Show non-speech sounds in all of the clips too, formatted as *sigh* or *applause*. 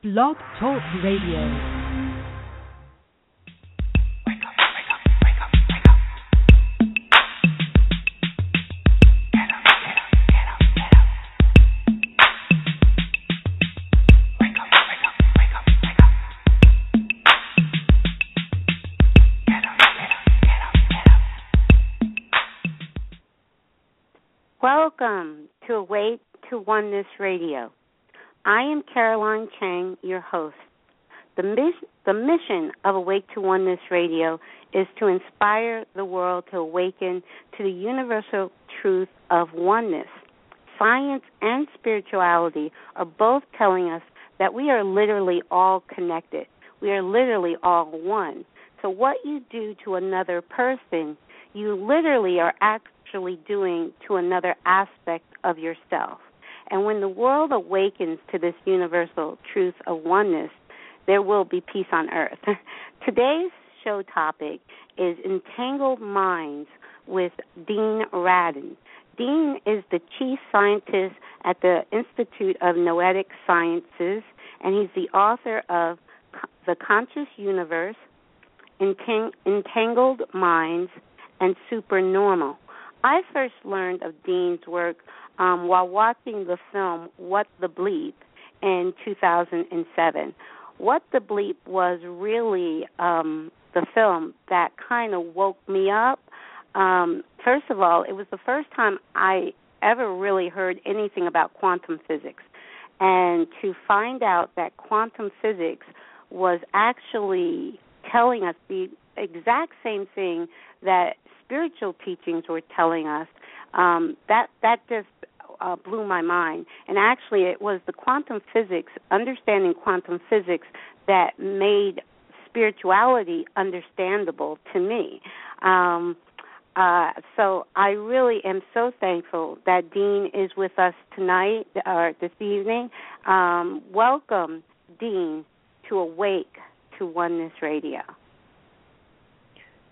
Blog Talk Radio. Welcome to Awake to Oneness Radio. I am Caroline Chang, your host. The, mis- the mission of Awake to Oneness Radio is to inspire the world to awaken to the universal truth of oneness. Science and spirituality are both telling us that we are literally all connected. We are literally all one. So, what you do to another person, you literally are actually doing to another aspect of yourself. And when the world awakens to this universal truth of oneness, there will be peace on earth. *laughs* Today's show topic is Entangled Minds with Dean Radin. Dean is the chief scientist at the Institute of Noetic Sciences, and he's the author of The Conscious Universe, Entang- Entangled Minds, and Supernormal. I first learned of Dean's work um, while watching the film What the Bleep in 2007. What the Bleep was really um, the film that kind of woke me up. Um, first of all, it was the first time I ever really heard anything about quantum physics. And to find out that quantum physics was actually telling us the exact same thing that spiritual teachings were telling us, um, that that just uh, blew my mind. And actually, it was the quantum physics, understanding quantum physics, that made spirituality understandable to me. Um, uh, so I really am so thankful that Dean is with us tonight or this evening. Um, welcome, Dean, to Awake to Oneness Radio.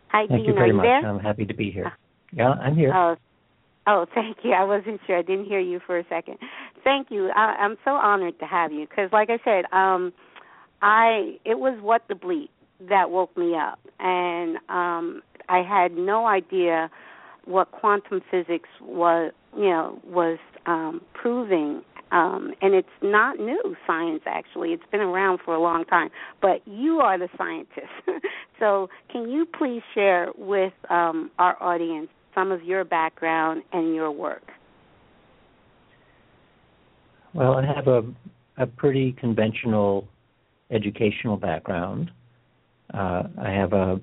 Hi, Thank Dean. Thank you very much. there? I'm happy to be here. Yeah, I'm here. Oh, oh, thank you. I wasn't sure. I didn't hear you for a second. Thank you. I, I'm so honored to have you because, like I said, um, I it was what the bleep that woke me up, and um, I had no idea what quantum physics was. You know, was um, proving. Um, and it's not new science actually it's been around for a long time but you are the scientist *laughs* so can you please share with um, our audience some of your background and your work. Well, I have a a pretty conventional educational background. Uh, I have a,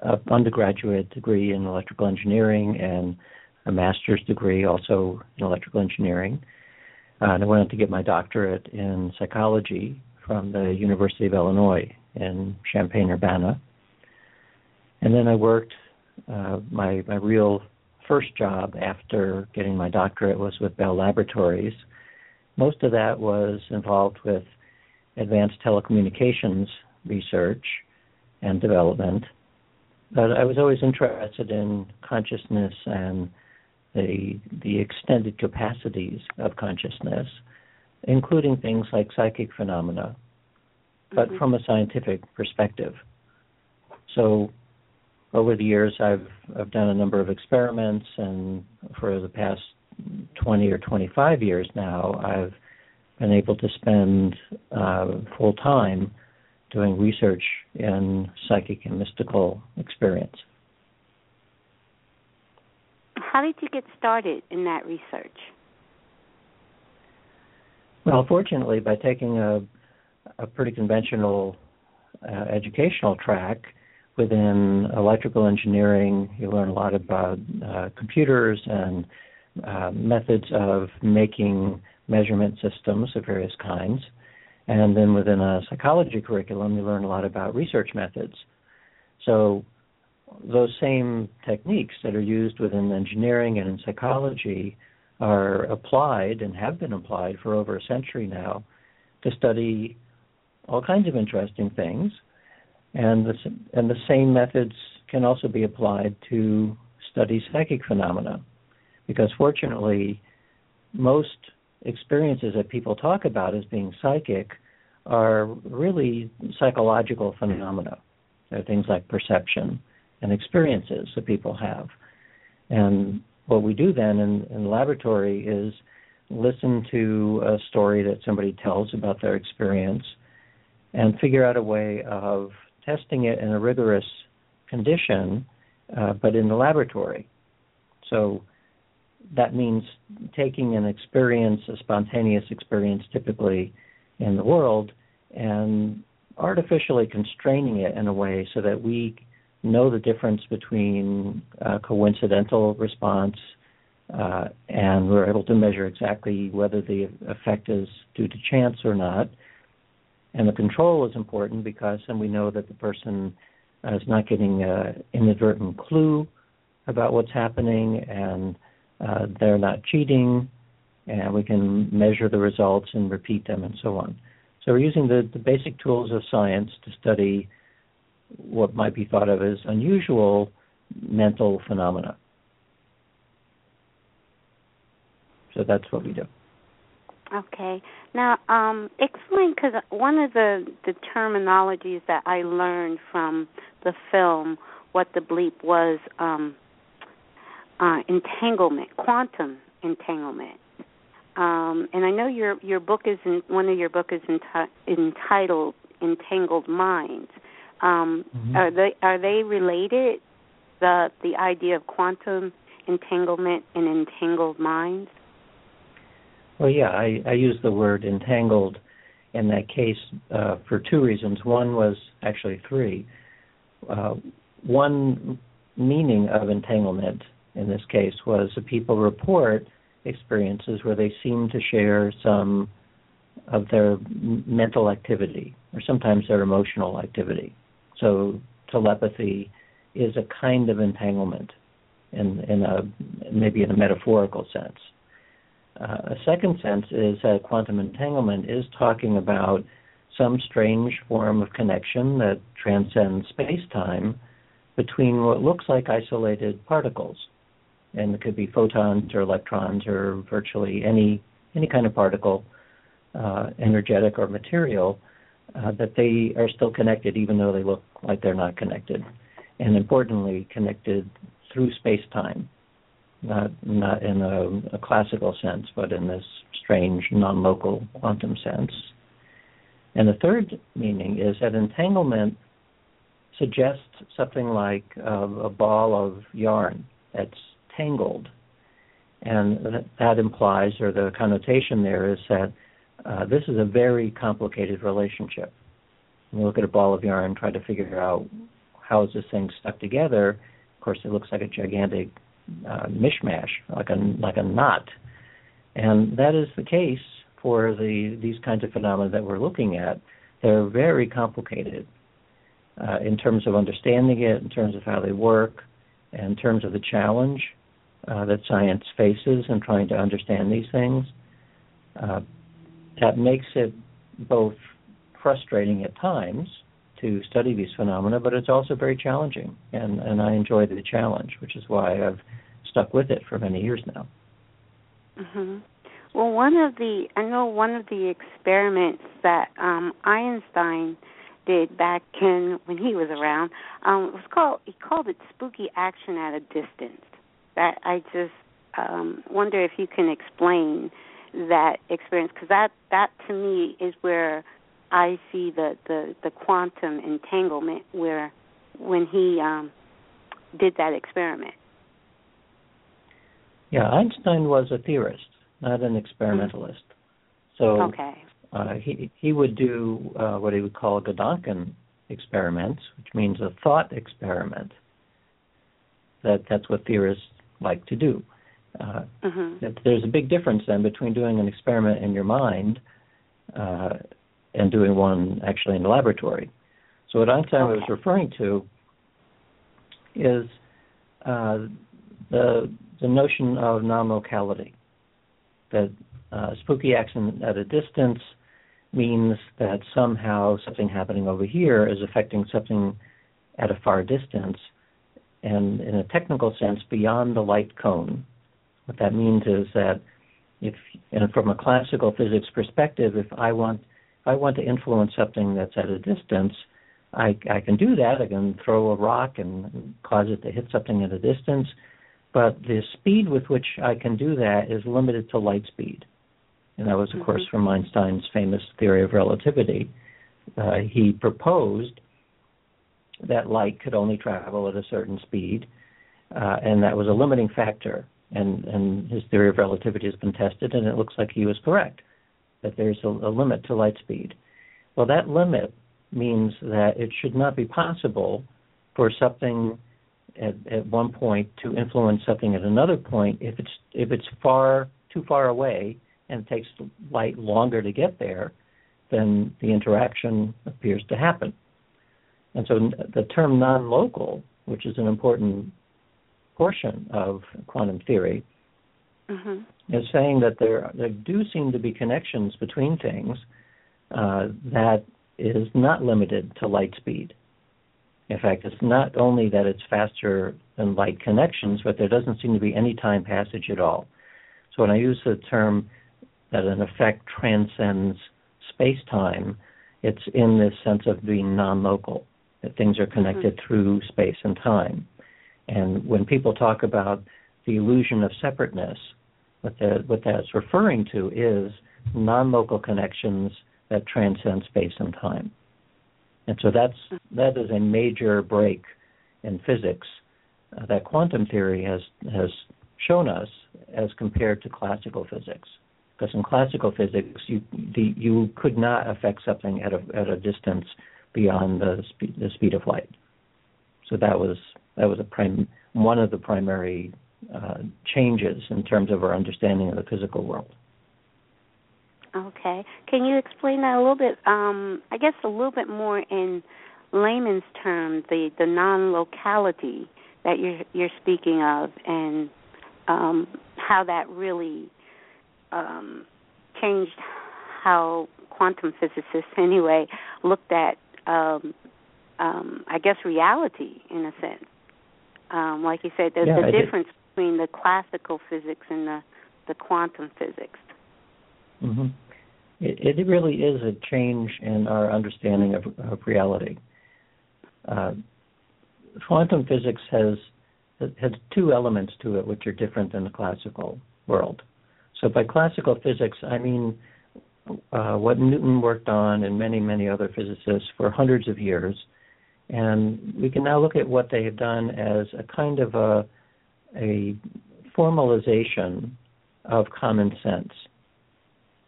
a undergraduate degree in electrical engineering and a master's degree also in electrical engineering. Uh, and I went on to get my doctorate in psychology from the University of Illinois in Champaign Urbana. And then I worked uh, my my real first job after getting my doctorate was with Bell Laboratories. Most of that was involved with advanced telecommunications research and development. But I was always interested in consciousness and the the extended capacities of consciousness, including things like psychic phenomena, but Mhm. from a scientific perspective. So over the years I've I've done a number of experiments and for the past 20 or 25 years now I've been able to spend uh, full time doing research in psychic and mystical experience. How did you get started in that research? Well, fortunately, by taking a a pretty conventional uh, educational track within electrical engineering, you learn a lot about uh, computers and uh, methods of making measurement systems of various kinds. And then within a psychology curriculum, you learn a lot about research methods. So those same techniques that are used within engineering and in psychology are applied and have been applied for over a century now to study all kinds of interesting things. And the, and the same methods can also be applied to study psychic phenomena. Because fortunately, most experiences that people talk about as being psychic are really psychological phenomena. They're things like perception and experiences that people have. And what we do then in, in the laboratory is listen to a story that somebody tells about their experience and figure out a way of testing it in a rigorous condition, uh, but in the laboratory. So that means taking an experience, a spontaneous experience typically in the world, and artificially constraining it in a way so that we know the difference between a coincidental response uh, and we're able to measure exactly whether the effect is due to chance or not. And the control is important because then we know that the person is not getting an inadvertent clue about what's happening and uh, they're not cheating, and we can measure the results and repeat them and so on. So we're using the, the basic tools of science to study what might be thought of as unusual mental phenomena. So that's what we do. Okay. Now, um, explain because one of the the terminologies that I learned from the film, what the bleep was, um, uh, entanglement, quantum entanglement. Um, and I know your your book is in, one of your book is enti- entitled "Entangled Minds." Um, mm-hmm. Are they are they related? The the idea of quantum entanglement and entangled minds. Well, yeah, I, I use the word entangled in that case uh, for two reasons. One was actually three. Uh, one meaning of entanglement in this case was that people report experiences where they seem to share some of their mental activity or sometimes their emotional activity. So telepathy is a kind of entanglement in, in a maybe in a metaphorical sense. Uh, a second sense is that quantum entanglement is talking about some strange form of connection that transcends space time between what looks like isolated particles. And it could be photons or electrons or virtually any any kind of particle, uh, energetic or material, uh, that they are still connected even though they look like they're not connected, and importantly connected through space time, not not in a, a classical sense, but in this strange non-local quantum sense. And the third meaning is that entanglement suggests something like a ball of yarn that's tangled. And that implies, or the connotation there is that uh, this is a very complicated relationship. When you look at a ball of yarn, try to figure out how is this thing stuck together. Of course, it looks like a gigantic uh, mishmash, like a like a knot, and that is the case for the these kinds of phenomena that we're looking at. They're very complicated uh, in terms of understanding it, in terms of how they work, in terms of the challenge uh, that science faces in trying to understand these things. Uh, that makes it both frustrating at times to study these phenomena, but it's also very challenging, and, and I enjoy the challenge, which is why I've stuck with it for many years now. Mm-hmm. Well, one of the I know one of the experiments that um, Einstein did back in when he was around um, was called he called it spooky action at a distance, that I just um, wonder if you can explain that experience because that that to me is where I see the the the quantum entanglement where when he um, did that experiment. Yeah, Einstein was a theorist, not an experimentalist. So okay. uh, he he would do uh, what he would call Gedanken experiments, which means a thought experiment. That that's what theorists like to do. Uh, mm-hmm. There's a big difference then between doing an experiment in your mind uh, and doing one actually in the laboratory. So what Einstein okay. was referring to is uh, the the notion of non-locality. That uh, spooky action at a distance means that somehow something happening over here is affecting something at a far distance, and in a technical sense, beyond the light cone. What that means is that if, and from a classical physics perspective, if I want, I want to influence something that's at a distance, I, I can do that. I can throw a rock and cause it to hit something at a distance, but the speed with which I can do that is limited to light speed. And that was, of mm-hmm. course, from Einstein's famous theory of relativity. Uh, he proposed that light could only travel at a certain speed, uh, and that was a limiting factor. And, and his theory of relativity has been tested, and it looks like he was correct that there's a, a limit to light speed. Well, that limit means that it should not be possible for something at, at one point to influence something at another point if it's if it's far too far away and it takes light longer to get there, then the interaction appears to happen. And so the term non-local, which is an important portion of quantum theory, mm-hmm. Is saying that there there do seem to be connections between things uh, that is not limited to light speed. In fact, it's not only that it's faster than light connections, but there doesn't seem to be any time passage at all. So when I use the term that an effect transcends space time, it's in this sense of being non local, that things are connected mm-hmm. through space and time. And when people talk about the illusion of separateness, what, what that's referring to is non local connections that transcend space and time. And so that's that is a major break in physics uh, that quantum theory has has shown us as compared to classical physics. Because in classical physics, you the, you could not affect something at a at a distance beyond the speed the speed of light. So that was that was a prime one of the primary uh, changes in terms of our understanding of the physical world. Okay. Can you explain that a little bit? Um, I guess a little bit more in layman's terms, the the non-locality that you're you're speaking of, and um, how that really um, changed how quantum physicists, *laughs* anyway, looked at, um, um, I guess, reality in a sense. Um, like you said, there's yeah, the difference. Between the classical physics and the the quantum physics. Mm-hmm. It, it really is a change in our understanding of, of reality. Uh, quantum physics has has two elements to it which are different than the classical world. So by classical physics, I mean uh, what Newton worked on and many many other physicists for hundreds of years, and we can now look at what they have done as a kind of a a formalization of common sense.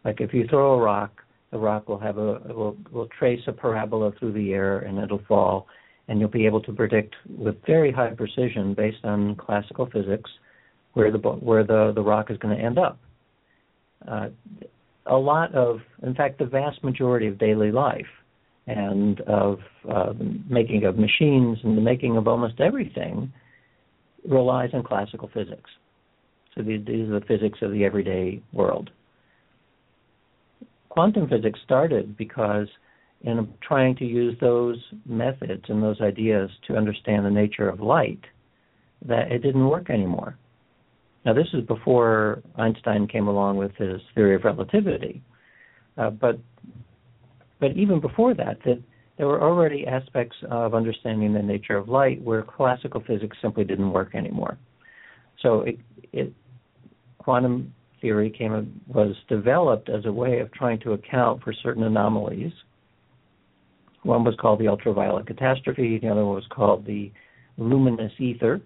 Like if you throw a rock, the rock will have a will will trace a parabola through the air and it'll fall, and you'll be able to predict with very high precision, based on classical physics, where the where the the rock is going to end up. Uh, a lot of, in fact, the vast majority of daily life and of uh, making of machines and the making of almost everything relies on classical physics. So these, are the physics of the everyday world quantum physics started because in trying to use those methods and those ideas to understand the nature of light, that it didn't work anymore. Now, this is before Einstein came along with his theory of relativity, uh, but but even before that, that there were already aspects of understanding the nature of light where classical physics simply didn't work anymore. So it, it quantum theory came was developed as a way of trying to account for certain anomalies. One was called the ultraviolet catastrophe. The other one was called the luminous ether.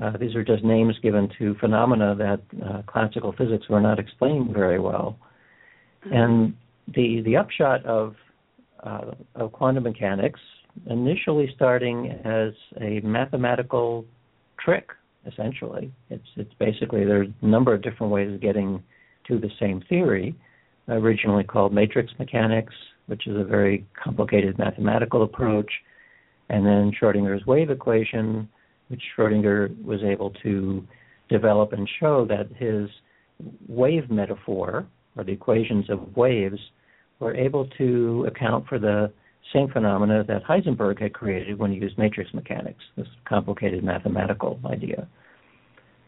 Uh, these are just names given to phenomena that uh, classical physics were not explaining very well. And the the upshot of uh, of quantum mechanics, initially starting as a mathematical trick essentially. It's it's basically there's a number of different ways of getting to the same theory, originally called matrix mechanics, which is a very complicated mathematical approach, and then Schrodinger's wave equation, which Schrodinger was able to develop and show that his wave metaphor, or the equations of waves, were able to account for the same phenomena that Heisenberg had created when he used matrix mechanics, this complicated mathematical idea.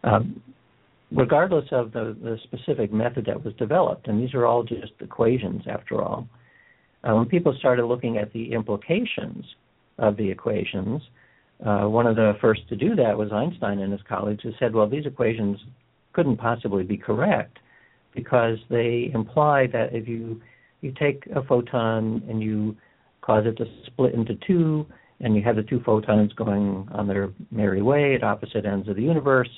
Um, regardless of the, the, specific method that was developed, and these are all just equations after all, uh, when people started looking at the implications of the equations, uh, one of the first to do that was Einstein and his colleagues, who said, well, these equations couldn't possibly be correct because they imply that if you you take a photon and you cause it to split into two, and you have the two photons going on their merry way at opposite ends of the universe,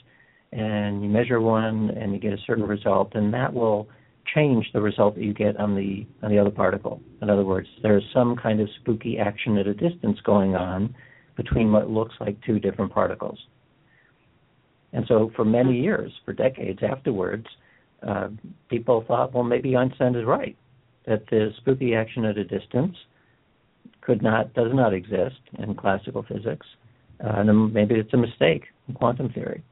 and you measure one and you get a certain result, and that will change the result that you get on the on the other particle. In other words, there's some kind of spooky action at a distance going on between what looks like two different particles. And so, for many years, for decades afterwards, uh, people thought, well, maybe Einstein is right that the spooky action at a distance could not does not exist in classical physics, uh, and maybe it's a mistake in quantum theory.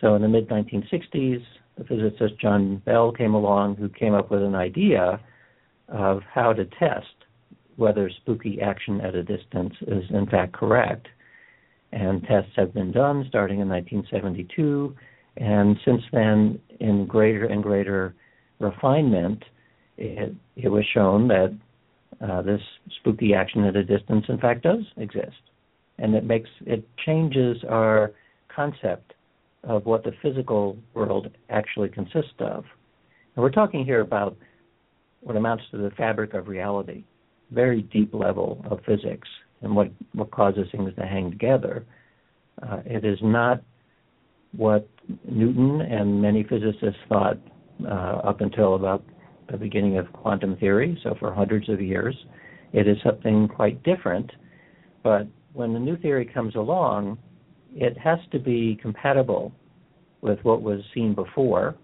So, in the mid 1960s, the physicist John Bell came along who came up with an idea of how to test whether spooky action at a distance is in fact correct. And tests have been done starting in 1972, and since then, in greater and greater refinement, it, it was shown that uh, this spooky action at a distance, in fact, does exist, and it makes it changes our concept of what the physical world actually consists of. And we're talking here about what amounts to the fabric of reality, very deep level of physics, and what, what causes things to hang together. Uh, it is not what Newton and many physicists thought uh, up until about the beginning of quantum theory, so for hundreds of years. It is something quite different, but when the new theory comes along, it has to be compatible with what was seen before,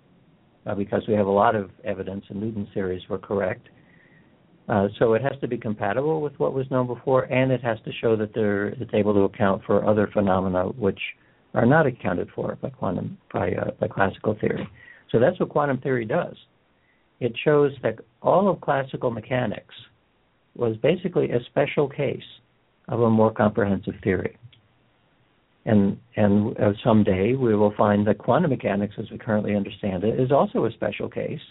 uh, because we have a lot of evidence in Newton's theories were correct. Uh, so it has to be compatible with what was known before, and it has to show that there, it's able to account for other phenomena which are not accounted for by quantum by, uh, by classical theory. So that's what quantum theory does. It shows that all of classical mechanics was basically a special case of a more comprehensive theory. And and uh, someday we will find that quantum mechanics, as we currently understand it, is also a special case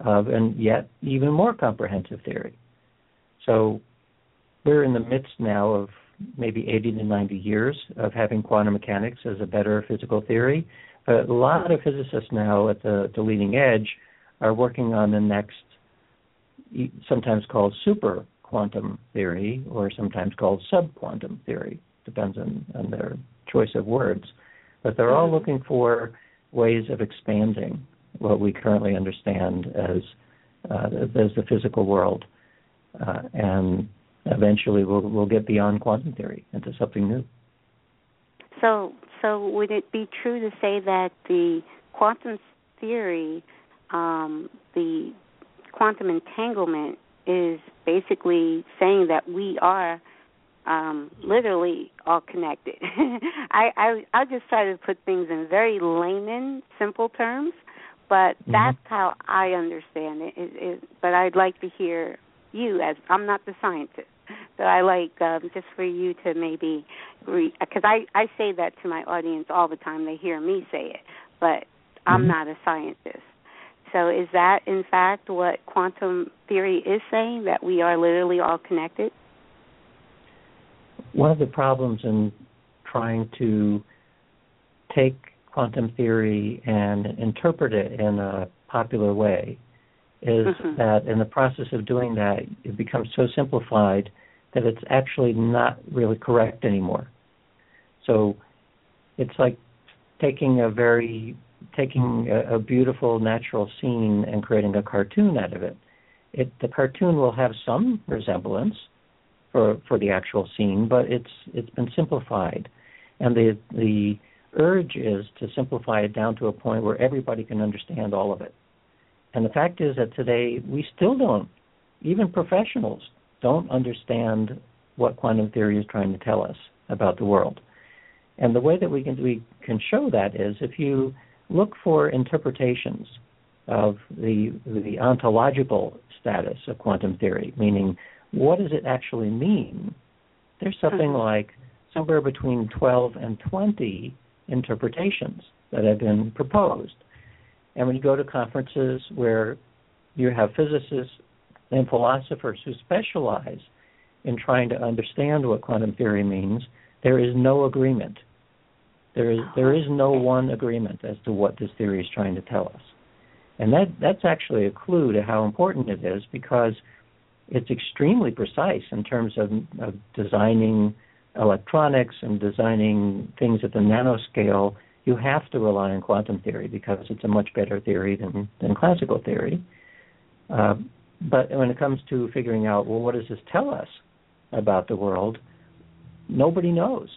of and yet even more comprehensive theory. So we're in the midst now of maybe 80 to 90 years of having quantum mechanics as a better physical theory. But a lot of physicists now at the, the leading edge are working on the next, sometimes called super quantum theory or sometimes called subquantum theory, depends on, on their choice of words. But they're all looking for ways of expanding what we currently understand as uh, as the physical world, uh, and eventually we'll we'll get beyond quantum theory into something new. So, so would it be true to say that the quantum theory, um, the quantum entanglement, is basically saying that we are um, literally all connected. *laughs* I, I I just try to put things in very layman, simple terms, but mm-hmm. that's how I understand it, it, it. But I'd like to hear you as I'm not the scientist, so I like um, just for you to maybe because I I say that to my audience all the time. They hear me say it, but I'm mm-hmm. not a scientist. So is that in fact what quantum theory is saying that we are literally all connected? one of the problems in trying to take quantum theory and interpret it in a popular way is mm-hmm. that in the process of doing that, it becomes so simplified that it's actually not really correct anymore. So it's like taking a very taking hmm. a, a beautiful natural scene and creating a cartoon out of it. It the cartoon will have some resemblance, for for the actual scene, but it's it's been simplified, and the the urge is to simplify it down to a point where everybody can understand all of it. And the fact is that today we still don't, even professionals don't understand what quantum theory is trying to tell us about the world. And the way that we can we can show that is if you look for interpretations of the the ontological status of quantum theory, meaning what does it actually mean? There's something uh-huh. like somewhere between 12 and 20 interpretations that have been proposed. And when you go to conferences where you have physicists and philosophers who specialize in trying to understand what quantum theory means, there is no agreement. There is there is no one agreement as to what this theory is trying to tell us. And that that's actually a clue to how important it is because it's extremely precise in terms of, of designing electronics and designing things at the nanoscale. You have to rely on quantum theory because it's a much better theory than than classical theory. Uh, but when it comes to figuring out, well, what does this tell us about the world? Nobody knows.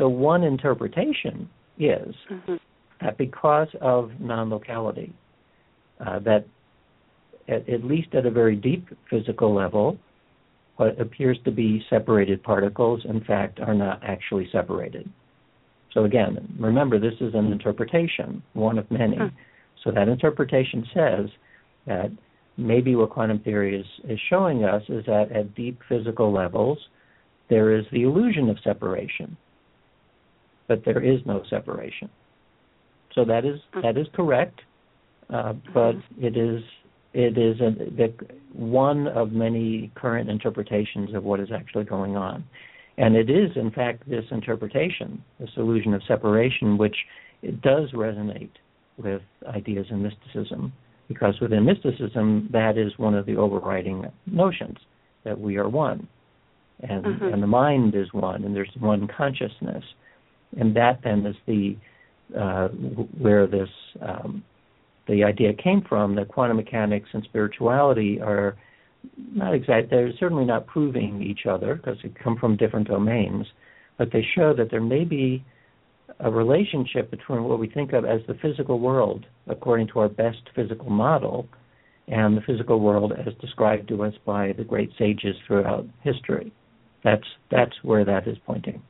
So one interpretation is mm-hmm. that because of non-locality, uh, that at, at least at a very deep physical level, what appears to be separated particles, in fact, are not actually separated. So again, remember this is an interpretation, one of many. Hmm. So that interpretation says that maybe what quantum theory is, is showing us is that at deep physical levels, there is the illusion of separation, but there is no separation. So that is hmm. that is correct, uh, but hmm. it is it is a, the, one of many current interpretations of what is actually going on. And it is, in fact, this interpretation, this illusion of separation, which it does resonate with ideas in mysticism, because within mysticism, that is one of the overriding notions that we are one, and mm-hmm. and the mind is one, and there's one consciousness, and that then is the uh, where this um, the idea came from that quantum mechanics and spirituality are not exact they're certainly not proving each other because they come from different domains but they show that there may be a relationship between what we think of as the physical world according to our best physical model and the physical world as described to us by the great sages throughout history. That's that's where that is pointing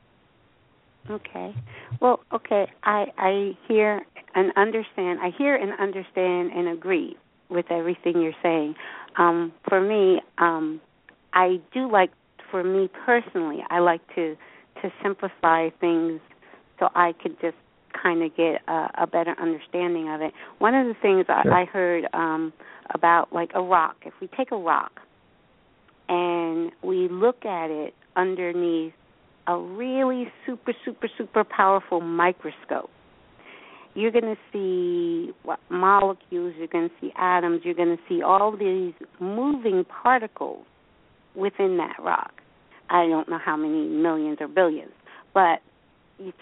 Okay. Well, okay. I I hear and understand. I hear and understand and agree with everything you're saying. Um, for me, um, I do like. For me personally, I like to to simplify things so I could just kind of get a, a better understanding of it. One of the things. I, I heard um, about, like a rock. If we take a rock and we look at it underneath a really super, super, super powerful microscope, you're going to see what, molecules, you're going to see atoms, you're going to see all these moving particles within that rock. I don't know how many millions or billions, but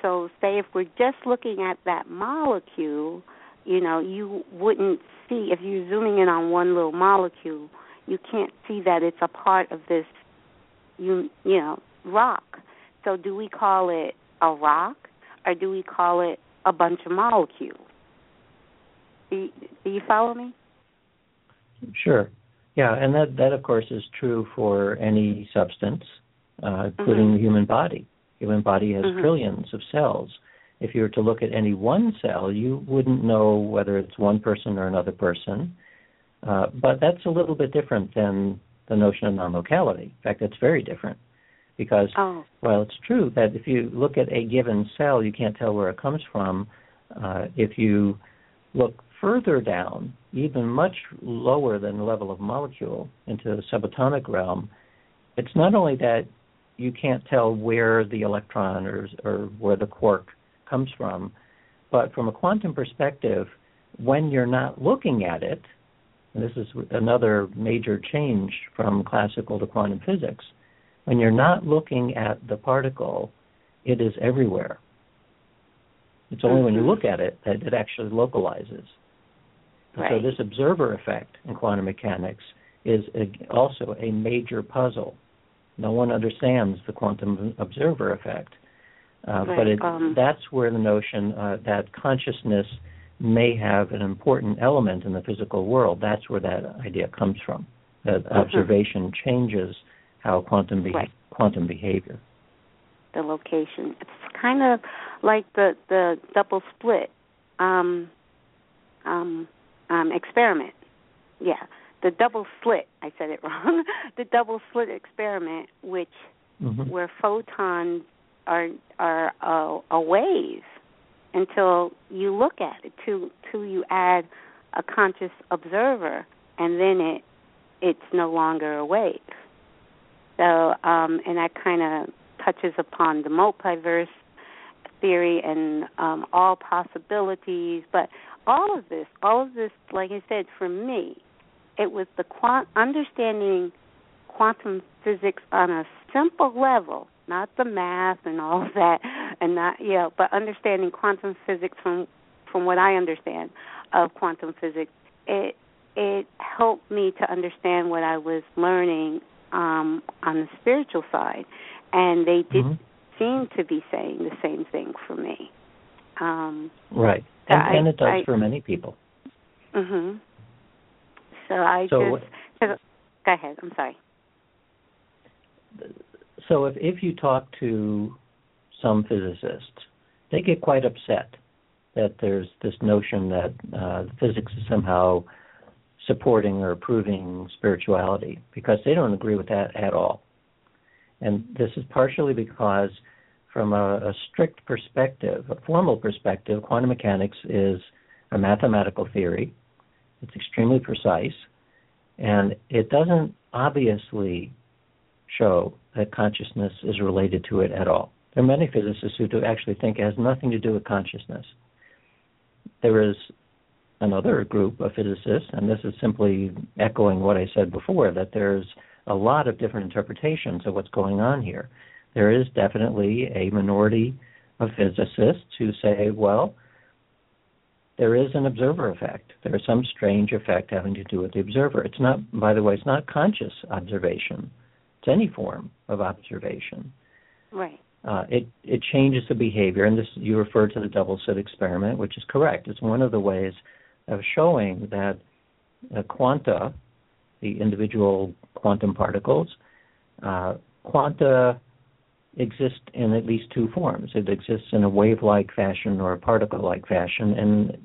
so say if we're just looking at that molecule, you know, you wouldn't see if you're zooming in on one little molecule, you can't see that it's a part of this you you know rock. So do we call it a rock or do we call it a bunch of molecules? Do you, do you follow me? Sure. Yeah, and that that of course is true for any substance, uh, including mm-hmm. the human body. Human body has mm-hmm. trillions of cells. If you were to look at any one cell, you wouldn't know whether it's one person or another person. Uh, but that's a little bit different than the notion of non-locality. In fact, that's very different because oh. well it's true that if you look at a given cell you can't tell where it comes from uh, if you look further down even much lower than the level of molecule into the subatomic realm it's not only that you can't tell where the electron or, or where the quark comes from but from a quantum perspective when you're not looking at it and this is another major change from classical to quantum physics when you're not looking at the particle, it is everywhere. It's only when you mm-hmm. look at it that it actually localizes. Right. So this observer effect in quantum mechanics is a, also a major puzzle. No one understands the quantum observer effect, uh, right. but it, um, that's where the notion uh, that consciousness may have an important element in the physical world. That's where that idea comes from. That mm-hmm. observation changes how quantum be- right. quantum behavior. The location. It's kind of like the the double split um, um, um, experiment. Yeah, the double slit. I said it *laughs* wrong. the double slit experiment, which mm-hmm. where photons are are a, a wave until you look at it, till till you add a conscious observer, and then it it's no longer a wave. So, um, and that kind of touches upon the multiverse theory and um, all possibilities. But all of this, all of this, like I said, for me, it was the quant- understanding quantum physics on a simple level, not the math and all of that, and not know, but understanding quantum physics from from what I understand of quantum physics. It it helped me to understand what I was learning um, on the spiritual side, and they did mm-hmm. seem to be saying the same thing for me. Um, right, and, I, and it does I, for many people. Mhm. So I so, just go ahead. I'm sorry. So if if you talk to some physicists, they get quite upset that there's this notion that uh, physics is somehow supporting or approving spirituality because they don't agree with that at all. And this is partially because, from a, a strict perspective, a formal perspective, quantum mechanics is a mathematical theory. It's extremely precise, and it doesn't obviously show that consciousness is related to it at all. There are many physicists who do actually think it has nothing to do with consciousness. There is another group of physicists, and this is simply echoing what I said before, that there's a lot of different interpretations of what's going on here. There is definitely a minority of physicists who say, well, there is an observer effect. There is some strange effect having to do with the observer. It's not, by the way, it's not conscious observation. It's any form of observation. Right. Uh, it it changes the behavior, and this you referred to the double slit experiment, which is correct. It's one of the ways of showing that quanta, the individual quantum particles, uh, quanta exist in at least two forms. It exists in a wave-like fashion or a particle-like fashion, and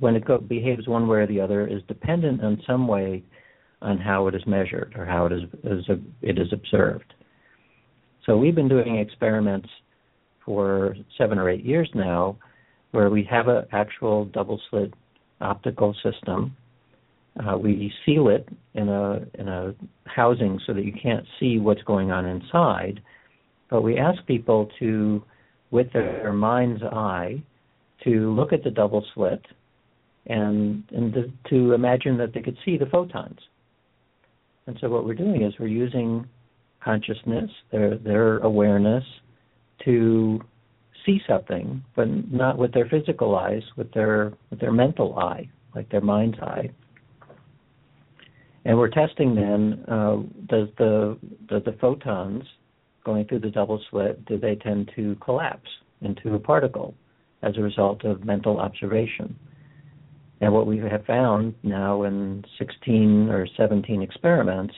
when it go, behaves one way or the other is dependent in some way on how it is measured or how it is, is it is observed. So we've been doing experiments for seven or eight years now, where we have an actual double slit optical system. Uh, we seal it in a in a housing so that you can't see what's going on inside, but we ask people to, with their mind's eye, to look at the double slit and and to, to imagine that they could see the photons. And so what we're doing is we're using consciousness, their their awareness, to see something, but not with their physical eyes, with their with their mental eye, like their mind's eye. And we're testing then uh, does the does the photons going through the double slit do they tend to collapse into a particle as a result of mental observation? And what we have found now in 16 or 17 experiments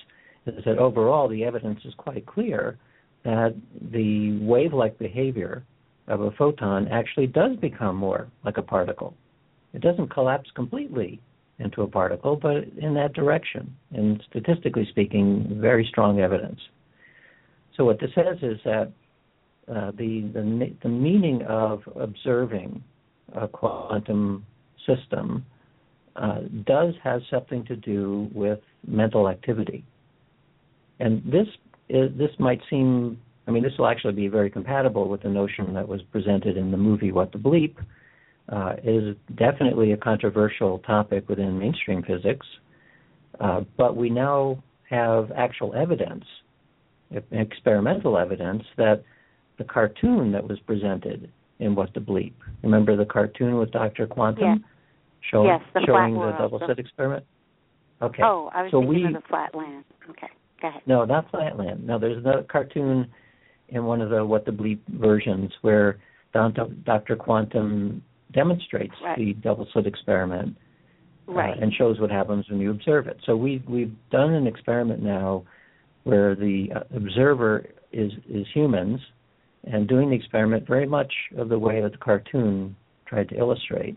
is that overall the evidence is quite clear that the wave like behavior of a photon actually does become more like a particle. It doesn't collapse completely into a particle, but in that direction. And statistically speaking, very strong evidence. So what this says is that uh, the, the the meaning of observing a quantum system uh, does have something to do with mental activity. And this is, this might seem, I mean, this will actually be very compatible with the notion that was presented in the movie What the Bleep. Uh, is definitely a controversial topic within mainstream physics, uh, but we now have actual evidence, experimental evidence, that the cartoon that was presented in What the Bleep. Remember the cartoon with Dr. Quantum? Yeah. Showing, yes, the showing the double slit experiment? Okay. Oh, I was so thinking we, of the flatland. Okay. Go ahead. No, not Flatland. No, there's a cartoon in one of the What the Bleep versions where Dr. Quantum demonstrates right. the double slit experiment uh, right. uh, and shows what happens when you observe it. So we we've done an experiment now where the uh, observer is is humans and doing the experiment very much of the way that the cartoon tried to illustrate.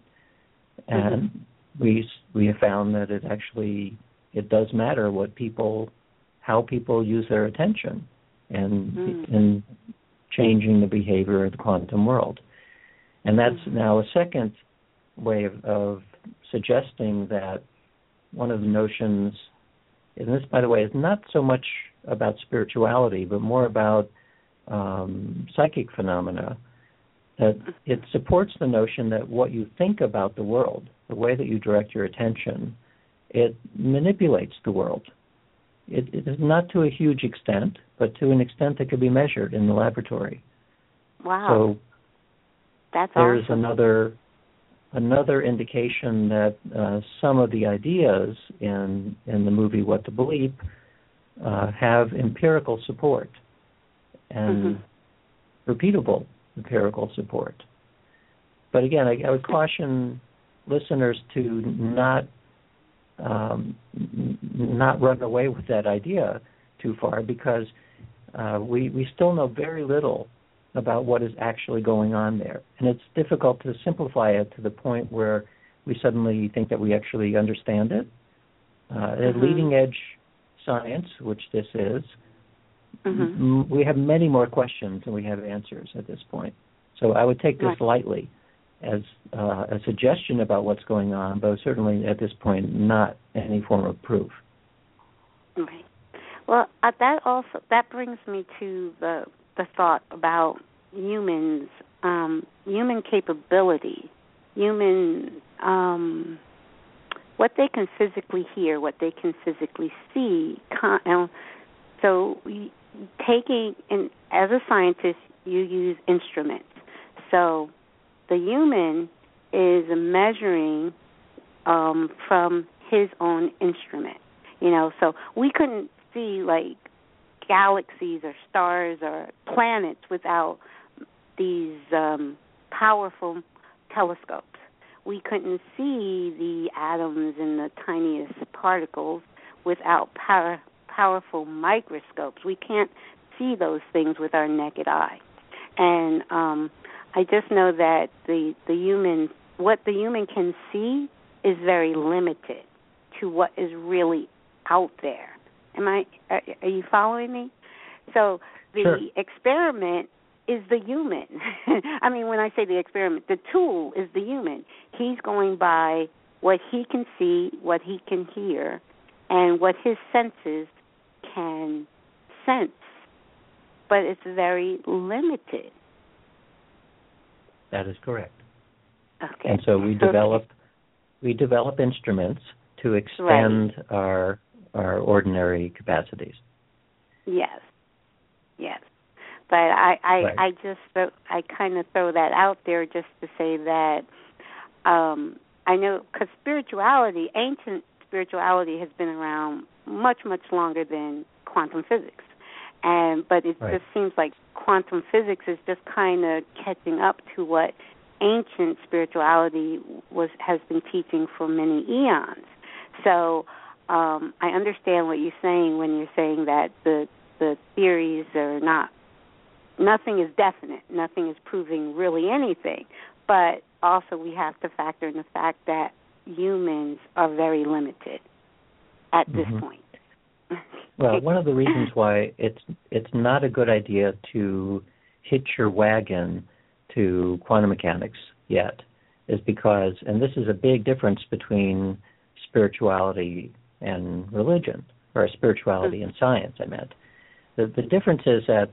And mm-hmm. we we have found that it actually it does matter what people how people use their attention and mm. in changing the behavior of the quantum world. And that's mm. now a second way of, of, suggesting that one of the notions and this, by the way, is not so much about spirituality, but more about um, psychic phenomena. That it supports the notion that what you think about the world, the way that you direct your attention, it manipulates the world. It, it is not to a huge extent, but to an extent that could be measured in the laboratory. Wow. So That's there's awesome. another another indication that uh, some of the ideas in in the movie What the Bleep uh, have empirical support and repeatable empirical support. But again, I, I would caution listeners to not um, not run away with that idea too far because uh, we we still know very little about what is actually going on there, and it's difficult to simplify it to the point where we suddenly think that we actually understand it. Uh, Mhm. Leading edge science, which this is, Mhm. m- we have many more questions than we have answers at this point. So I would take this Right. lightly as uh, a suggestion about what's going on, but certainly at this point not any form of proof. Right. Well, uh, that also that brings me to the the thought about humans, um, human capability, human um, what they can physically hear, what they can physically see. Con- so, taking and as a scientist, you use instruments. So, the human is measuring um, from his own instrument. You know, so we couldn't see like galaxies or stars or planets without these um, powerful telescopes. We couldn't see the atoms and the tiniest particles without power, powerful microscopes. We can't see those things with our naked eye. And um, I just know that the the human what the human can see is very limited to what is really out there. Am I? Are, are you following me? So the Sure. experiment is the human. *laughs* I mean, when I say the experiment, the tool is the human. He's going by what he can see, what he can hear, and what his senses can sense. But it's very limited. That is correct. Okay. And so we Okay. develop we develop instruments to extend our our ordinary capacities. Yes, yes. But I, I, Right. I just, throw- I kind of throw that out there just to say that um, I know because spirituality, ancient spirituality, has been around much, much longer than quantum physics, and but it Right. just seems like quantum physics is just kind of catching up to what ancient spirituality was has been teaching for many eons. So um, I understand what you're saying when you're saying that the the theories are not nothing is definite, nothing is proving really anything. But also we have to factor in the fact that humans are very limited at this Mhm. point. Well, one of the reasons why it's it's not a good idea to hitch your wagon to quantum mechanics yet is because, and this is a big difference between spirituality and religion, or spirituality and science. I meant the the difference is that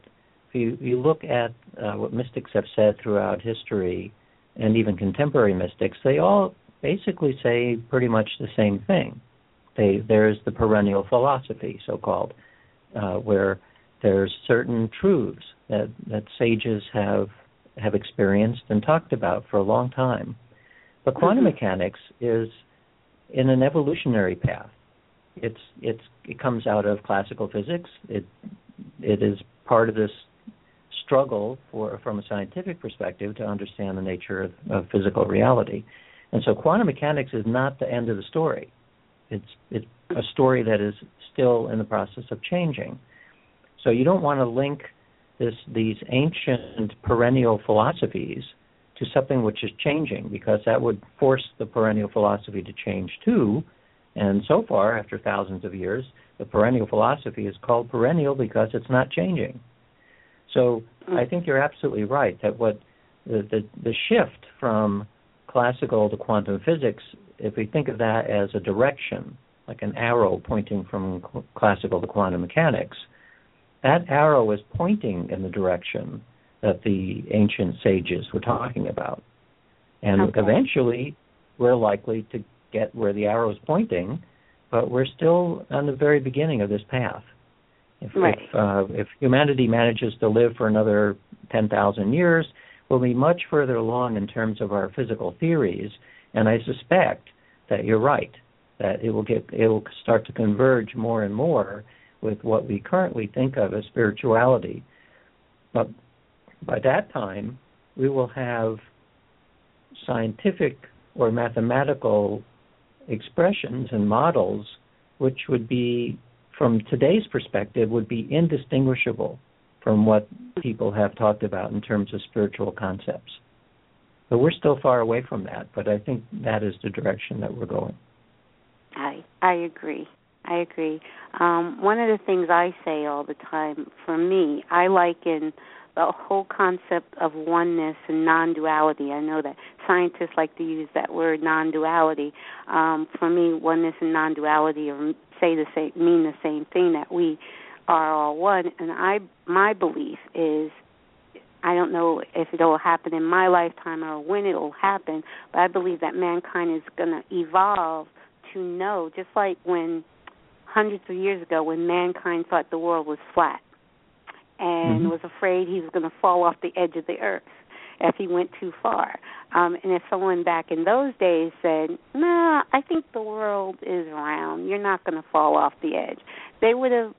if you you look at uh, what mystics have said throughout history, and even contemporary mystics, they all basically say pretty much the same thing. They there's the perennial philosophy, so called, uh, where there's certain truths that that sages have have experienced and talked about for a long time. But quantum Mhm. mechanics is in an evolutionary path. It's it's it comes out of classical physics. It it is part of this struggle for from a scientific perspective to understand the nature of, of physical reality. And so quantum mechanics is not the end of the story. It's it's a story that is still in the process of changing. So you don't want to link this these ancient perennial philosophies to something which is changing because that would force the perennial philosophy to change too. And so far, after thousands of years, the perennial philosophy is called perennial because it's not changing. So hmm. I think you're absolutely right that what the, the the shift from classical to quantum physics, if we think of that as a direction, like an arrow pointing from cl- classical to quantum mechanics, that arrow is pointing in the direction that the ancient sages were talking about. And okay. eventually, we're likely to get where the arrow is pointing, but we're still on the very beginning of this path. If right. if, uh, if humanity manages to live for another ten thousand years, we'll be much further along in terms of our physical theories. And I suspect that you're right that it will get it will start to converge more and more with what we currently think of as spirituality. But by that time, we will have scientific or mathematical expressions and models which would be from today's perspective would be indistinguishable from what people have talked about in terms of spiritual concepts. But we're still far away from that, but I think that is the direction that we're going. I I agree. I agree. Um, one of the things I say all the time, for me, I liken the whole concept of oneness and non-duality. I know that scientists like to use that word non-duality. Um, for me, oneness and non-duality are say the same mean the same thing that we are all one. And I my belief is I don't know if it'll happen in my lifetime or when it'll happen, but I believe that mankind is going to evolve to know, just like when hundreds of years ago, when mankind thought the world was flat and mm-hmm. was afraid he was going to fall off the edge of the earth if he went too far. Um, and if someone back in those days said, "Nah, I think the world is round. You're not going to fall off the edge," they would have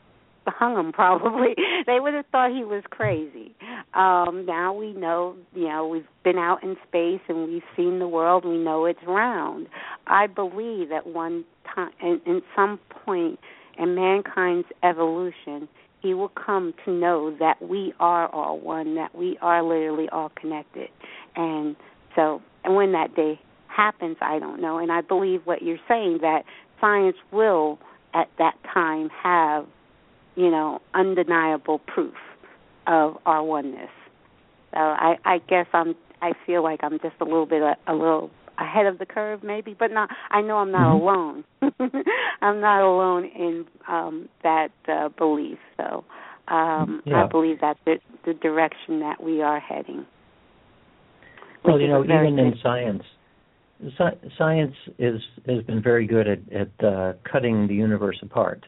hung him *laughs* probably. they would have thought he was crazy. Um now we know, you know, we've been out in space and we've seen the world, we know it's round. I believe at one time in, in some point in mankind's evolution, he will come to know that we are all one, that we are literally all connected. And so and when that day happens, I don't know. And I believe what you're saying that science will at that time have you know, undeniable proof of our oneness. So I, I guess I'm I feel like I'm just a little bit a, a little ahead of the curve maybe, but not I know I'm not mm-hmm. alone. *laughs* I'm not alone in um that uh, belief. So um yeah. I believe that's the, the direction that we are heading. Well, you know, even good. in science, science is has been very good at at uh, cutting the universe apart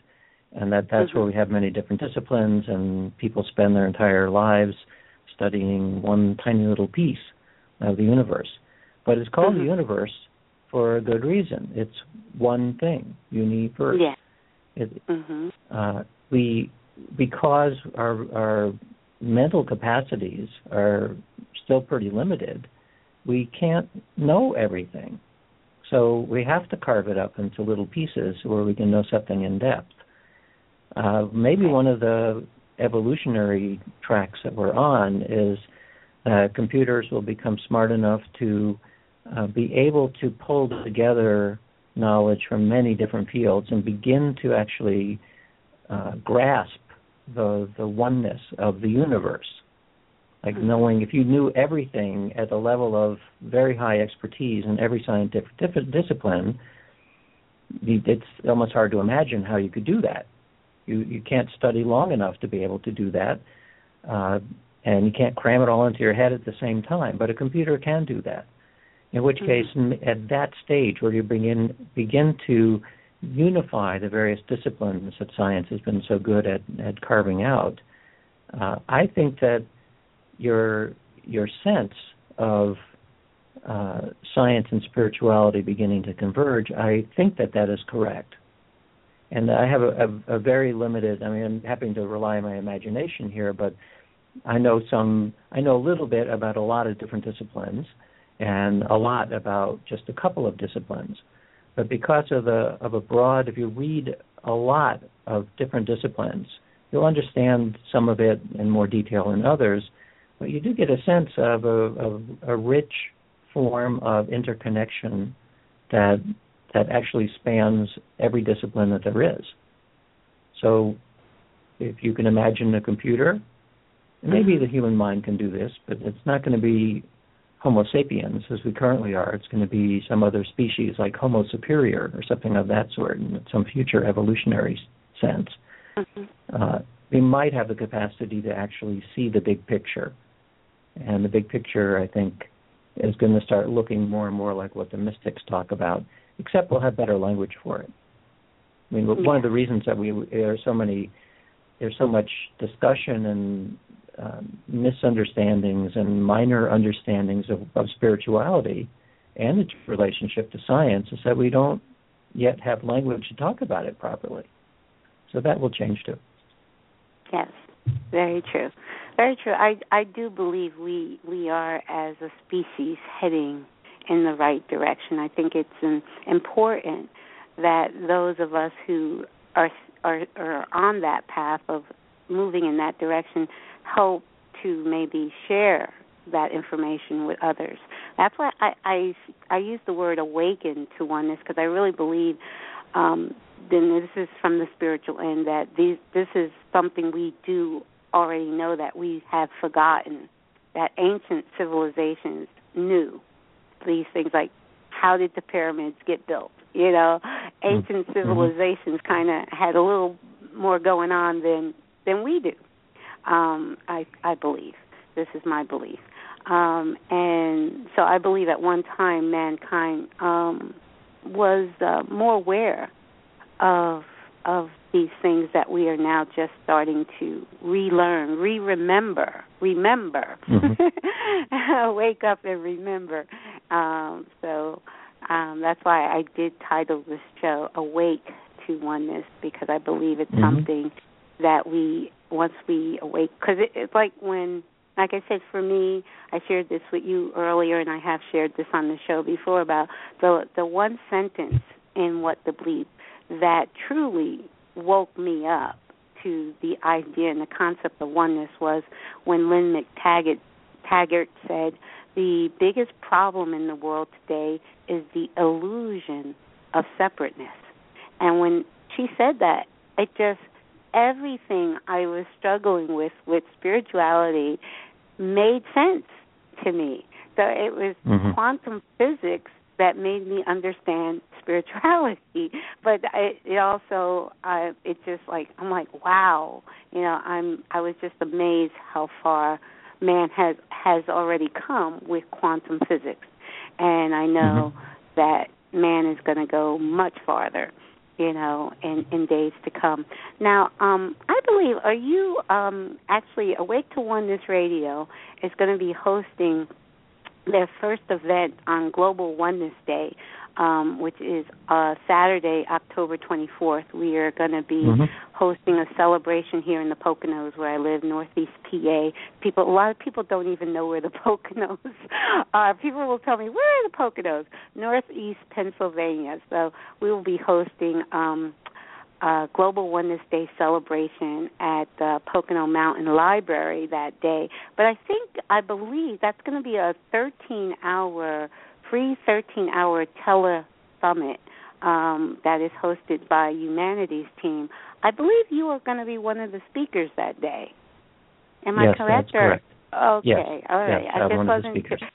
and that that's mm-hmm. where we have many different disciplines and people spend their entire lives studying one tiny little piece of the universe but it's called mm-hmm. the universe for a good reason it's one thing universe yeah. It, mm-hmm. uh, we because our our mental capacities are still pretty limited we can't know everything so we have to carve it up into little pieces where we can know something in depth uh, maybe one of the evolutionary tracks that we're on is uh, computers will become smart enough to uh, be able to pull together knowledge from many different fields and begin to actually uh, grasp the the oneness of the universe. Like mm-hmm. knowing if you knew everything at a level of very high expertise in every scientific discipline, it's almost hard to imagine how you could do that. You you can't study long enough to be able to do that, uh, and you can't cram it all into your head at the same time. But a computer can do that. In which mm-hmm. case, at that stage where you begin begin to unify the various disciplines that science has been so good at at carving out, uh, I think that your your sense of uh, science and spirituality beginning to converge, I think that that is correct and I have a, a, a very limited. I mean, I'm having to rely on my imagination here, but I know some. I know a little bit about a lot of different disciplines, and a lot about just a couple of disciplines. But because of the of a broad, if you read a lot of different disciplines, you'll understand some of it in more detail than others. But you do get a sense of a, of a rich form of interconnection that that actually spans every discipline that there is. So if you can imagine a computer, maybe the human mind can do this, but it's not going to be Homo sapiens as we currently are. It's going to be some other species like Homo superior or something of that sort in some future evolutionary sense. Mm-hmm. Uh, we might have the capacity to actually see the big picture. And the big picture, I think, is going to start looking more and more like what the mystics talk about, except we'll have better language for it. I mean, yeah. one of the reasons that we there are so many, there's so much discussion and um, misunderstandings and minor understandings of, of spirituality and its relationship to science is that we don't yet have language to talk about it properly. So that will change too. Yes, very true. Very true. I I do believe we we are as a species heading in the right direction. I think it's an, important that those of us who are, are are on that path of moving in that direction help to maybe share that information with others. That's why I I, I use the word awaken to oneness because I really believe um, then this is from the spiritual end that these this is something we do already know that we have forgotten that ancient civilizations knew these things like how did the pyramids get built you know ancient mm-hmm. civilizations kind of had a little more going on than than we do um i i believe this is my belief um and so i believe at one time mankind um was uh, more aware of of these things that we are now just starting to relearn, re-remember, remember, mm-hmm. *laughs* wake up and remember. Um, so um, that's why I did title this show "Awake to Oneness" because I believe it's mm-hmm. something that we once we awake because it, it's like when like I said, for me, I shared this with you earlier, and I have shared this on the show before about the the one sentence in what the bleep that truly woke me up to the idea and the concept of oneness was when Lynne McTaggart Taggart said the biggest problem in the world today is the illusion of separateness. And when she said that, it just everything I was struggling with with spirituality made sense to me. So it was mm-hmm. quantum physics that made me understand *laughs* spirituality but it, it also uh it just like i'm like wow you know i'm i was just amazed how far man has has already come with quantum physics and i know mm-hmm. that man is going to go much farther you know in in days to come now um i believe are you um actually awake to oneness radio is going to be hosting their first event on Global Oneness Day, um, which is uh, Saturday, October 24th. We are going to be mm-hmm. hosting a celebration here in the Poconos, where I live, Northeast PA. People, a lot of people don't even know where the *laughs* Poconos are. People will tell me, "Where are the Poconos?" Northeast Pennsylvania. So we will be hosting. Um, uh, Global Oneness Day celebration at the Pocono Mountain Library that day. But I think, I believe that's going to be a 13 hour, free 13 hour tele summit um, that is hosted by Humanity's Team. I believe you are going to be one of the speakers that day. Am yes, I correct? That's correct. Okay, yes, all right. Yes, I just wasn't.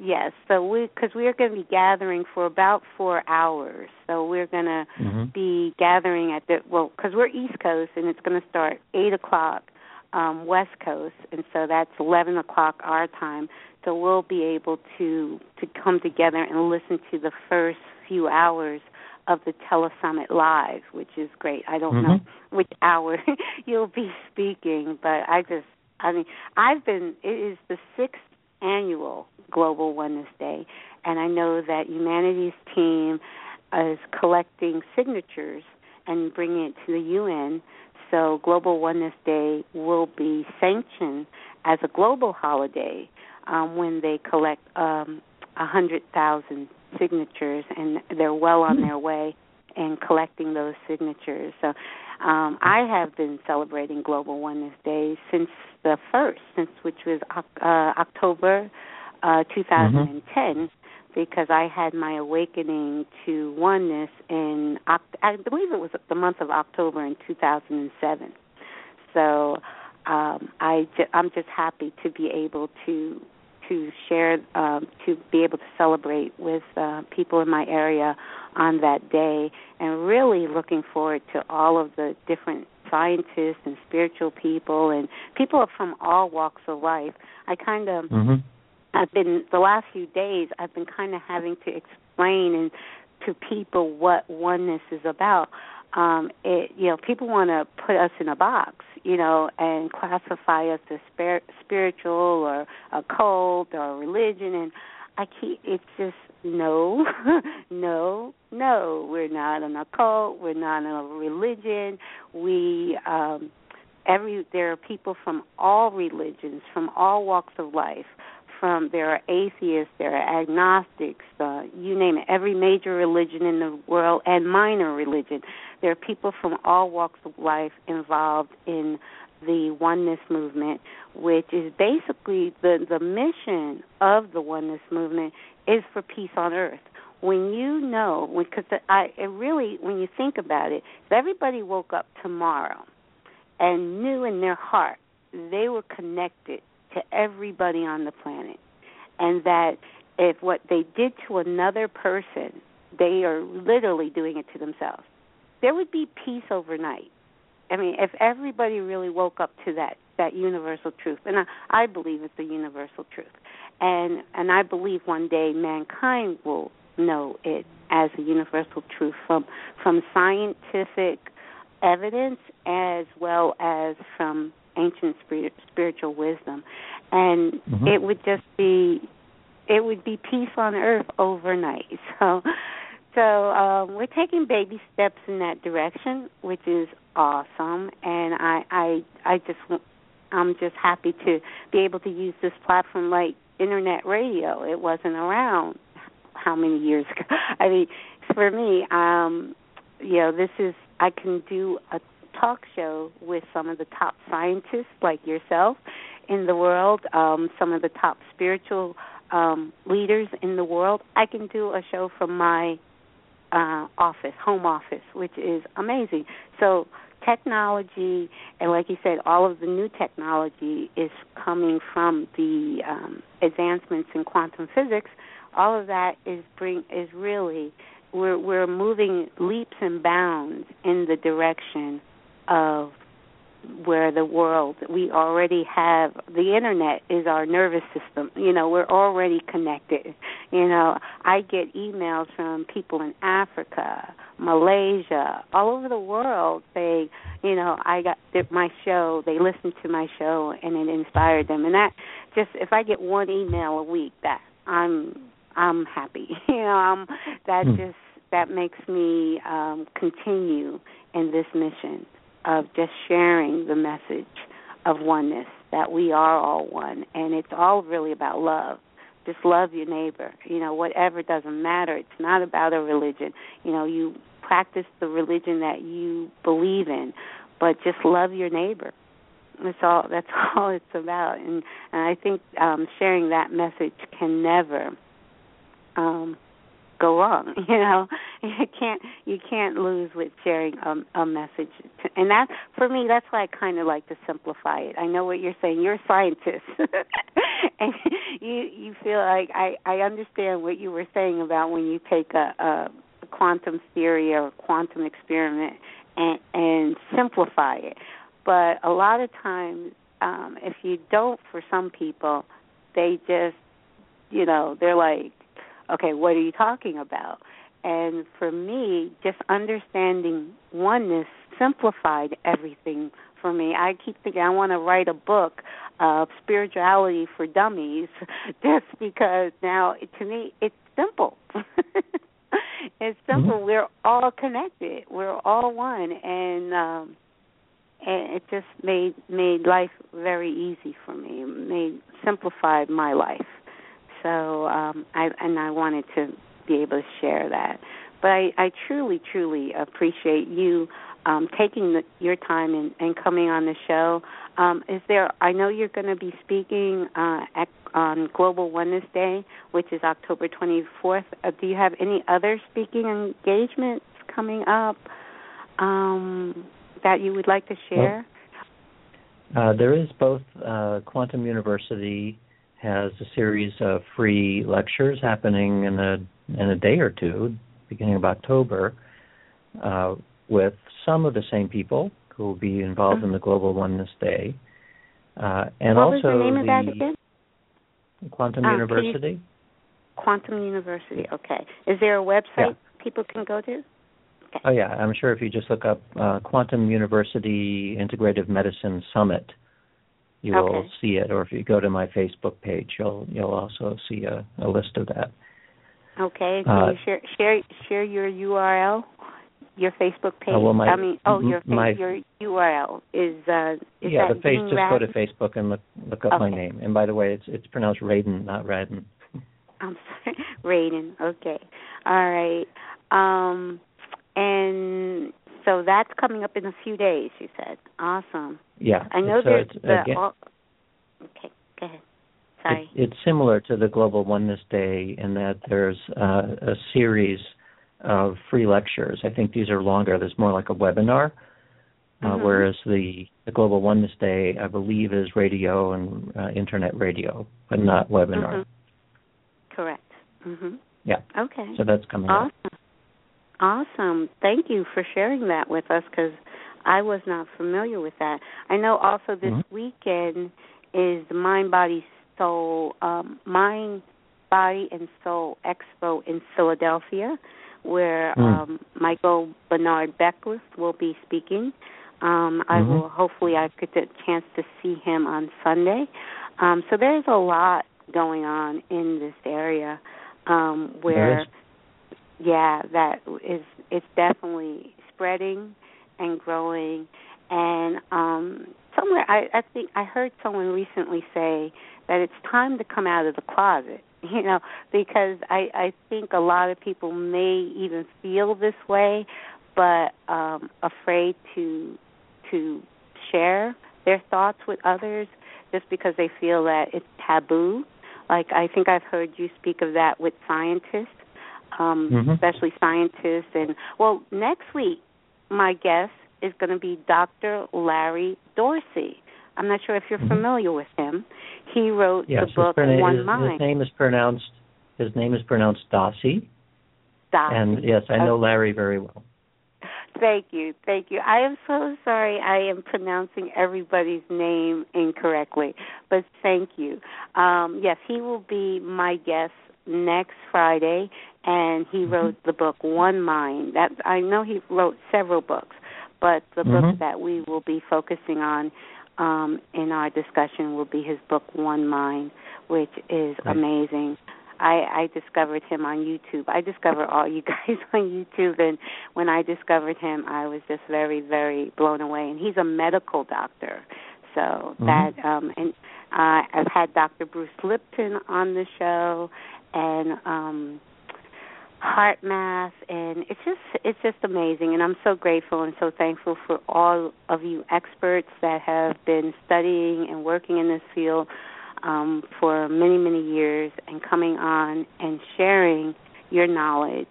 Yes, so we because we are going to be gathering for about four hours. So we're going to mm-hmm. be gathering at the well because we're East Coast and it's going to start eight o'clock um, West Coast, and so that's eleven o'clock our time. So we'll be able to to come together and listen to the first few hours of the telesummit live, which is great. I don't mm-hmm. know which hour *laughs* you'll be speaking, but I just I mean I've been it is the sixth annual Global Oneness Day, and I know that Humanity's team is collecting signatures and bringing it to the UN. So Global Oneness Day will be sanctioned as a global holiday um, when they collect um, a um, hundred thousand signatures, and they're well on their way in collecting those signatures. So um, I have been celebrating Global Oneness Day since the first, since which was uh, October uh, 2010, mm-hmm. because I had my awakening to oneness in I believe it was the month of October in 2007. So um, I I'm just happy to be able to to share, uh, to be able to celebrate with uh, people in my area on that day, and really looking forward to all of the different scientists and spiritual people and people from all walks of life. I kind of, mm-hmm. I've been the last few days. I've been kind of having to explain and to people what oneness is about um it you know people want to put us in a box you know and classify us as spir- spiritual or a cult or a religion and i keep it's just no *laughs* no no. We're not an occult. We're not a religion. We um every there are people from all religions from all walks of life from there are atheists, there are agnostics, uh, you name it, every major religion in the world and minor religion. There are people from all walks of life involved in the oneness movement, which is basically the the mission of the oneness movement is for peace on earth. When you know, because I it really, when you think about it, if everybody woke up tomorrow and knew in their heart they were connected to everybody on the planet, and that if what they did to another person, they are literally doing it to themselves. There would be peace overnight. I mean, if everybody really woke up to that that universal truth, and I, I believe it's a universal truth, and and I believe one day mankind will know it as a universal truth from from scientific evidence as well as from ancient spirit, spiritual wisdom, and mm-hmm. it would just be it would be peace on earth overnight. *laughs* So, so um, we're taking baby steps in that direction, which is awesome, and I I I just I'm just happy to be able to use this platform like internet radio. It wasn't around how many years ago. *laughs* I mean, for me, um, you know, this is I can do a talk show with some of the top scientists like yourself in the world, um, some of the top spiritual um, leaders in the world. I can do a show from my uh, office, home office, which is amazing. So technology, and like you said, all of the new technology is coming from the um, advancements in quantum physics. All of that is bring is really we're we're moving leaps and bounds in the direction of where the world we already have the internet is our nervous system. You know we're already connected. You know i get emails from people in africa malaysia all over the world they you know i got my show they listened to my show and it inspired them. And that just if i get one email a week that i'm i'm happy. *laughs* You know i'm that hmm. just that makes me um continue in this mission of just sharing the message of oneness that we are all one and it's all really about love. Just love your neighbor. You know whatever doesn't matter. It's not about a religion. You know you practice the religion that you believe in but just love your neighbor. That's all *laughs* that's all it's about. And and i think um sharing that message can never um go wrong. *laughs* You know, *laughs* you can't you can't lose with sharing a, a message, and that for me that's why I kind of like to simplify it. I know what you're saying. You're a scientist, *laughs* and you you feel like I I understand what you were saying about when you take a, a quantum theory or quantum experiment and and simplify it. But a lot of times, um, if you don't, for some people, they just you know they're like okay, what are you talking about? And for me, just understanding oneness simplified everything for me. I keep thinking I want to write a book of spirituality for dummies *laughs* just because now to me it's simple. *laughs* it's simple. Mm-hmm. We're all connected. We're all one and um and it just made made life very easy for me. It made simplified my life. So um, I and I wanted to be able to share that. But I, I truly, truly appreciate you um, taking the, your time and, and coming on the show. Um, is there? I know you're going to be speaking uh, at, on Global Oneness Day, which is October 24th. Uh, do you have any other speaking engagements coming up um, that you would like to share? Well, uh, there is both uh, Quantum University has a series of free lectures happening in a in a day or two, beginning of October, uh, with some of the same people who will be involved in the Global Oneness Day, uh, and what also was the name of that again? Quantum Um, can you- University. Quantum University. Okay. Is there a website people can go to? Oh yeah, I'm sure if you just look up uh, Quantum University Integrative Medicine Summit, you will Okay. see it. Or if you go to my Facebook page, you'll you'll also see a, a list of that. Okay. Can Uh, you share share share your URL, your Facebook page? well, my- I mean, oh, your my- your URL is uh is yeah, the face. Just go to Facebook and look look up my name. And by the way, it's it's pronounced Raiden, not Radin. *laughs* I'm sorry, Raiden. Okay, all right. Um, and so that's coming up in a few days. You said awesome. Yeah, I know so there's the. again, all, okay, go ahead. Sorry. It, it's similar to the Global Oneness Day in that there's uh, a series of free lectures. I think these are longer. There's more like a webinar, uh, Mhm. whereas the, the Global Oneness Day, I believe, is radio and uh, internet radio, but not webinar. Mhm. Correct. Mhm. Yeah. Okay. So that's coming up. Awesome. Awesome. Thank you for sharing that with us because I was not familiar with that. I know also this Mhm. weekend is the Mind Body Soul um Mind Body and Soul Expo in Philadelphia where Mm. um Michael Bernard Beckwith will be speaking. Um I Mhm. will hopefully I get the chance to see him on Sunday. Um so there's a lot going on in this area um where yeah, that is it's definitely spreading and growing and um somewhere I, I think I heard someone recently say that it's time to come out of the closet, *laughs* you know, because I, I think a lot of people may even feel this way but um afraid to to share their thoughts with others just because they feel that it's taboo. Like I think I've heard you speak of that with scientists um, Mhm. especially scientists. And well, next week, my guest is going to be Dr. Larry Dorsey. I'm not sure if you're Mhm. familiar with him. He wrote the book perna- One his, Mind. his name is pronounced. His name is pronounced Dossey, Doc. and yes, I know Okay. Larry very well. Thank you, thank you. I am so sorry I am pronouncing everybody's name incorrectly, but thank you. Um, yes, he will be my guest next Friday, and he Mm-hmm. wrote the book One Mind. That I know he wrote several books, but the Mhm. book that we will be focusing on um, in our discussion will be his book One Mind, which is Right. amazing. I, I discovered him on YouTube. I discover all you *laughs* guys on YouTube, and when I discovered him, I was just very, very blown away. And he's a medical doctor, so Mhm. that um, and uh, I've had Dr. Bruce Lipton on the show, and um, HeartMath, and it's just it's just amazing. And I'm so grateful and so thankful for all of you experts that have been studying and working in this field um, for many, many years and coming on and sharing your knowledge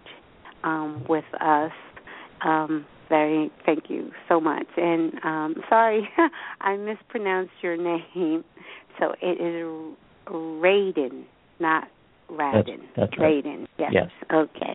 um, with us. Um, very, thank you so much. And um, sorry, *laughs* I mispronounced your name. So it is Raiden, not Radin. that's right. Raiden. Yes. Yes. Okay.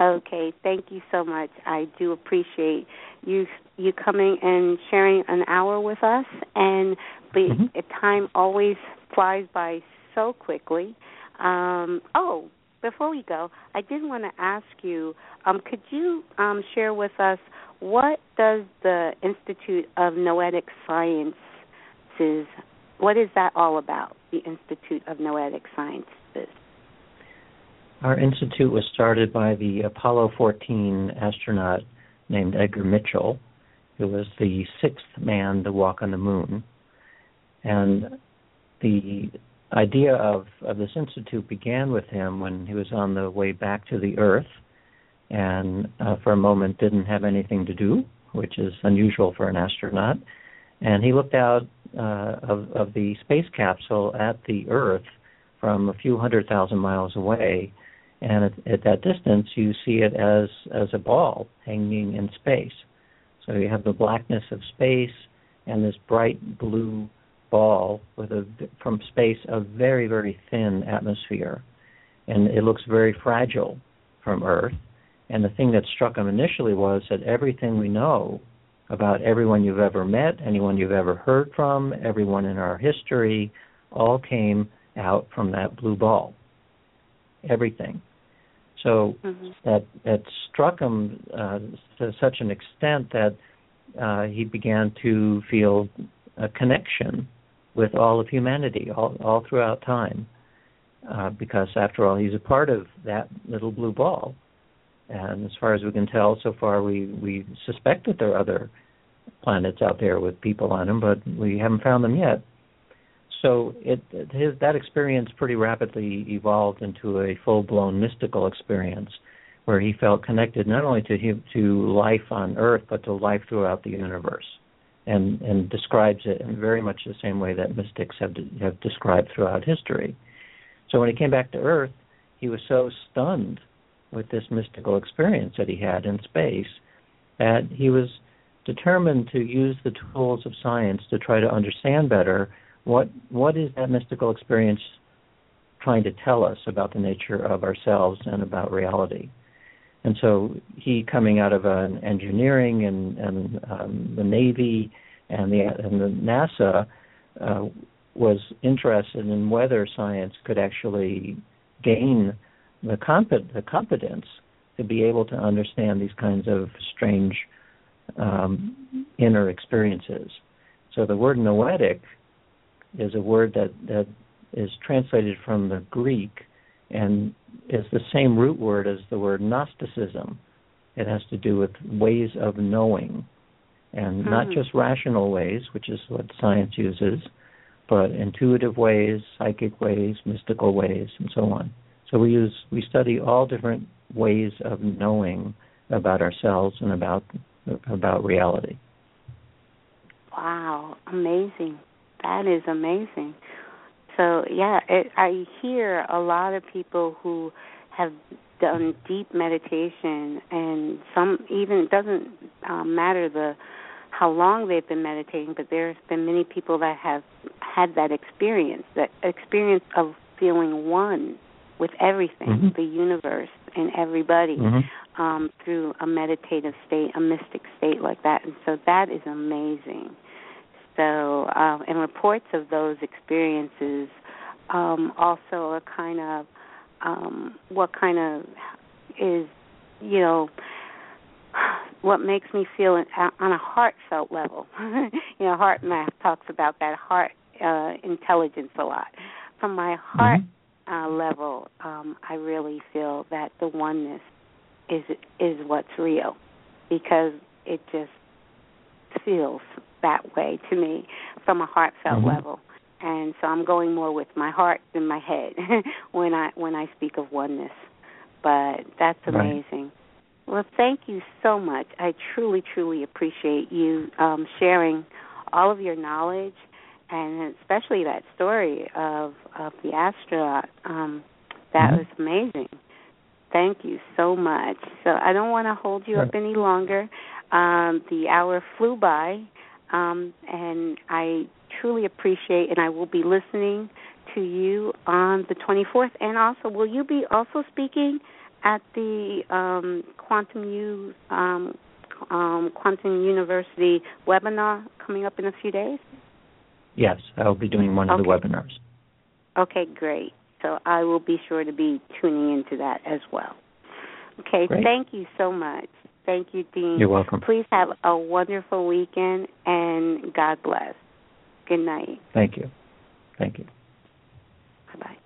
Okay. Thank you so much. I do appreciate you you coming and sharing an hour with us. And the Mhm. time always flies by so quickly. Um, oh, before we go, I did want to ask you, um, could you um, share with us what does the Institute of Noetic Sciences, what is that all about, the Institute of Noetic Sciences? Our institute was started by the Apollo 14 astronaut named Edgar Mitchell, who was the sixth man to walk on the moon. And the idea of, of this institute began with him when he was on the way back to the Earth and uh, for a moment didn't have anything to do, which is unusual for an astronaut. And he looked out uh, of, of the space capsule at the Earth from a few hundred thousand miles away and at, at, that distance you see it as as a ball hanging in space. So you have the blackness of space and this bright blue ball with a from space a very very thin atmosphere, and it looks very fragile from Earth. And the thing that struck him initially was that everything we know about everyone you've ever met, anyone you've ever heard from, everyone in our history, all came out from that blue ball. Everything. So mm-hmm. that that struck him uh, to such an extent that uh, he began to feel a connection with all of humanity, all, all throughout time, uh, because after all, he's a part of that little blue ball. And as far as we can tell, so far we we suspect that there are other planets out there with people on them, but we haven't found them yet so it, his, that experience pretty rapidly evolved into a full-blown mystical experience where he felt connected not only to him, to life on earth but to life throughout the universe. And and describes it in very much the same way that mystics have have described throughout history. So when he came back to earth he was so stunned with this mystical experience that he had in space that he was determined to use the tools of science to try to understand better what what is that mystical experience trying to tell us about the nature of ourselves and about reality? And so he coming out of an engineering and, and um, the Navy and the and the NASA uh, was interested in whether science could actually gain the, comp- the competence to be able to understand these kinds of strange um, inner experiences. So the word noetic is a word that, that is translated from the Greek and is the same root word as the word Gnosticism. It has to do with ways of knowing, and mm-hmm. not just rational ways, which is what science uses, but intuitive ways, psychic ways, mystical ways, and so on. So we use we study all different ways of knowing about ourselves and about about reality. Wow, amazing. That is amazing. So yeah, it, I hear a lot of people who have done deep meditation, and some even it doesn't um, matter the how long they've been meditating, but there's been many people that have had that experience, that experience of feeling one with everything, mm-hmm. the universe and everybody, mm-hmm. um, through a meditative state, a mystic state like that. And so that is amazing. So, um, and reports of those experiences um, also are kind of um, what kind of is, you know, what makes me feel on a heartfelt level. *laughs* you know, HeartMath talks about that heart uh, intelligence a lot. From my heart mm-hmm. uh, level, um, I really feel that the oneness is is what's real because it just feels that way to me from a heartfelt mm-hmm. level. And so I'm going more with my heart than my head *laughs* when I when I speak of oneness. But that's amazing. Right. Well, thank you so much. I truly, truly appreciate you um, sharing all of your knowledge, and especially that story of of the astronaut. Um, that mm-hmm. was amazing. Thank you so much. So I don't want to hold you up any longer. Um, the hour flew by, um, and I truly appreciate, and I will be listening to you on the 24th. And also, will you be also speaking at the um, Quantum U um, um, Quantum University webinar coming up in a few days? Yes, I'll be doing one of the webinars. Okay, great. So I will be sure to be tuning into that as well. Okay, great. thank you so much. Thank you, Dean. You're welcome. Please have a wonderful weekend and God bless. Good night. Thank you. Thank you. Bye bye.